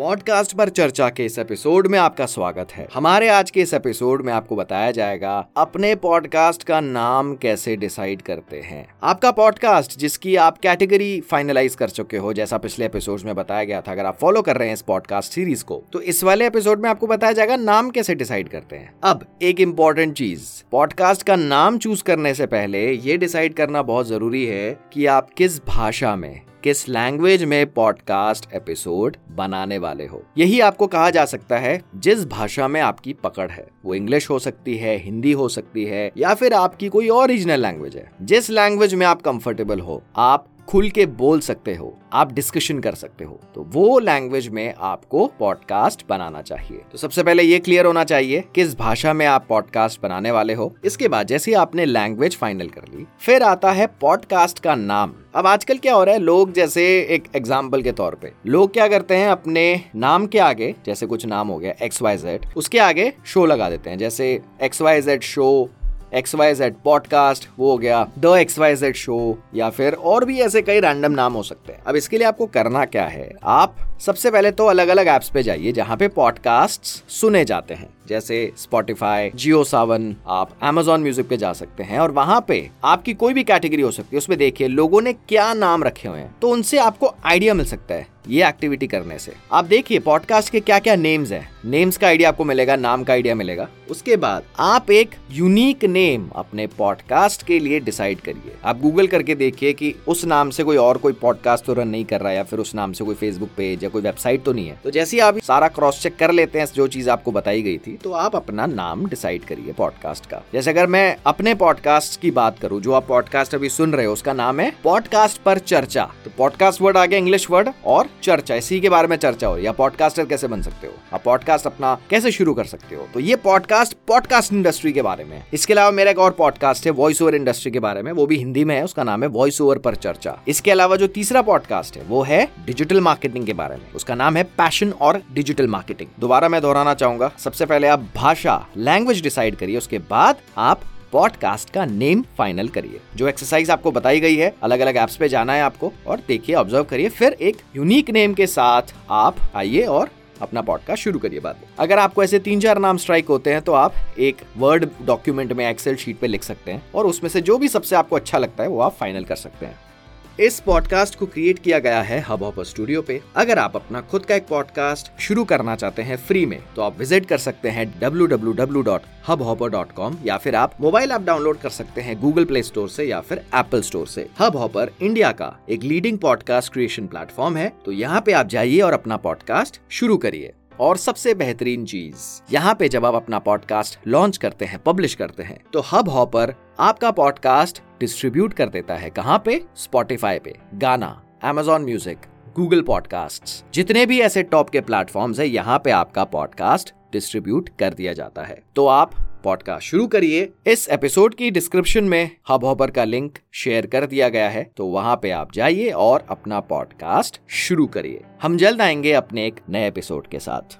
Podcast पर चर्चा के इस एपिसोड में आपका स्वागत है। हमारे आज के इस एपिसोड में आपको बताया जाएगा, अपने पॉडकास्ट का नाम कैसे डिसाइड करते हैं। आपका पॉडकास्ट, जिसकी आप कैटेगरी फाइनलाइज कर चुके हो, जैसा पिछले एपिसोड में बताया गया था, अगर आप फॉलो कर रहे हैं इस पॉडकास्ट सीरीज़ को तो इस वाले एपिसोड में आपको बताया जाएगा नाम कैसे डिसाइड करते हैं। अब, एक इंपॉर्टेंट चीज़, पॉडकास्ट का नाम चूज़ करने से पहले ये डिसाइड करना बहुत ज़रूरी है कि आप किस भाषा में किस लैंग्वेज में पॉडकास्ट एपिसोड बनाने वाले हो। यही आपको कहा जा सकता है, जिस भाषा में आपकी पकड़ है। वो इंग्लिश हो सकती है हिंदी हो सकती है, या फिर आपकी कोई और ओरिजिनल लैंग्वेज है। जिस लैंग्वेज में आप कंफर्टेबल हो, आप खुल के बोल सकते हो, आप डिस्कशन कर सकते हो। तो वो लैंग्वेज में आपको पॉडकास्ट बनाना चाहिए। तो सबसे पहले ये क्लियर होना चाहिए किस भाषा में आप पॉडकास्ट बनाने वाले हो। इसके बाद जैसे आपने लैंग्वेज फाइनल कर ली, फिर आता है पॉडकास्ट का नाम। अब आजकल क्या हो रहा है, लोग जैसे एक एग्ज़ाम्पल के तौर पे, लोग क्या करते हैं, अपने नाम के आगे, जैसे कुछ नाम हो गया एक्स वाई जेड उसके आगे शो लगा देते हैं। जैसे X Y Z show X Y Z podcast वो हो गया the X Y Z show या फिर और भी ऐसे कई रैंडम नाम हो सकते हैं। अब इसके लिए आपको करना क्या है? आप सबसे पहले तो अलग अलग एप्स पे जाइए जहाँ पे पॉडकास्ट सुने जाते हैं। जैसे स्पॉटिफाई जियो सावन आप एमेजोन म्यूज़िक पे जा सकते हैं और वहाँ पे आपकी कोई भी कैटेगरी हो सकती है, उसमें देखिए लोगों ने क्या नाम रखे हुए हैं। तो उनसे आपको आइडिया मिल सकता है। ये एक्टिविटी करने से। आप देखिए पॉडकास्ट के क्या क्या नेम्स हैं। नेम्स का आइडिया आपको मिलेगा, नाम का आइडिया मिलेगा। उसके बाद आप एक यूनिक नेम अपने पॉडकास्ट के लिए डिसाइड करिए। आप गूगल करके देखिए कि उस नाम से कोई और कोई पॉडकास्ट तो रन नहीं कर रहा है या फिर उस नाम से कोई फेसबुक पेज या कोई वेबसाइट तो नहीं है। तो जैसे ही आप सारा क्रॉस चेक कर लेते हैं, जो चीज़ आपको बताई गई थी तो आप अपना नाम डिसाइड करिए पॉडकास्ट का। जैसे अगर मैं अपने पॉडकास्ट की बात करूँ, जो आप पॉडकास्ट अभी सुन रहे हो, उसका नाम है पॉडकास्ट पर चर्चा। तो पॉडकास्ट वर्ड आ गया इंग्लिश वर्ड और चर्चा, इसी के बारे में चर्चा हो है। पॉडकास्टर कैसे बन सकते हो? आप पॉडकास्ट अपना कैसे शुरू कर सकते हो? तो ये पॉडकास्ट पॉडकास्ट इंडस्ट्री के बारे में इसके अलावा मेरा एक और पॉडकास्ट है वॉइस ओवर इंडस्ट्री के बारे में। वो भी हिंदी में है, उसका नाम है वॉइस ओवर पर चर्चा। इसके अलावा जो तीसरा पॉडकास्ट है, वो है डिजिटल मार्केटिंग के बारे में। उसका नाम है पैशन और डिजिटल मार्केटिंग दोबारा मैं दोहराना चाहूँगा। सबसे पहले आप भाषा लैंग्वेज डिसाइड करिए, उसके बाद आप पॉडकास्ट का नेम फाइनल करिए। जो एक्सरसाइज आपको बताई गई है अलग अलग एप्स पे जाना है आपको और देखिए ऑब्ज़र्व करिए, फिर एक यूनिक नेम के साथ आप आइए और अपना पॉडकास्ट शुरू करिए बाद अगर आपको ऐसे तीन चार नाम स्ट्राइक होते हैं तो आप एक वर्ड डॉक्यूमेंट में एक्सेल शीट पे लिख सकते हैं और उसमें से जो भी सबसे आपको अच्छा लगता है, वो आप फाइनल कर सकते हैं। इस पॉडकास्ट को क्रिएट किया गया है हब हॉपर स्टूडियो पे। अगर आप अपना खुद का एक पॉडकास्ट शुरू करना चाहते हैं फ्री में तो आप विज़िट कर सकते हैं www.hubhopper.com या फिर आप मोबाइल ऐप डाउनलोड कर सकते हैं गूगल प्ले स्टोर से या फिर एप्पल स्टोर से। हब हॉपर इंडिया का एक लीडिंग पॉडकास्ट क्रिएशन प्लेटफॉर्म है तो यहाँ पे आप जाइए और अपना पॉडकास्ट शुरू करिए। और सबसे बेहतरीन चीज़। यहाँ पे जब आप अपना पॉडकास्ट लॉन्च करते हैं, पब्लिश करते हैं तो हब हॉपर आपका पॉडकास्ट डिस्ट्रीब्यूट कर देता है। कहाँ पे? स्पॉटिफाई पे। गाना एमेजॉन म्यूज़िक गूगल पॉडकास्ट जितने भी ऐसे टॉप के प्लेटफॉर्म है, यहाँ पे आपका पॉडकास्ट डिस्ट्रीब्यूट कर दिया जाता है। तो आप पॉडकास्ट शुरू करिए। इस एपिसोड की डिस्क्रिप्शन में हब हॉपर का लिंक शेयर कर दिया गया है। तो वहाँ पे आप जाइए और अपना पॉडकास्ट शुरू करिए। हम जल्द आएँगे अपने एक नए एपिसोड के साथ।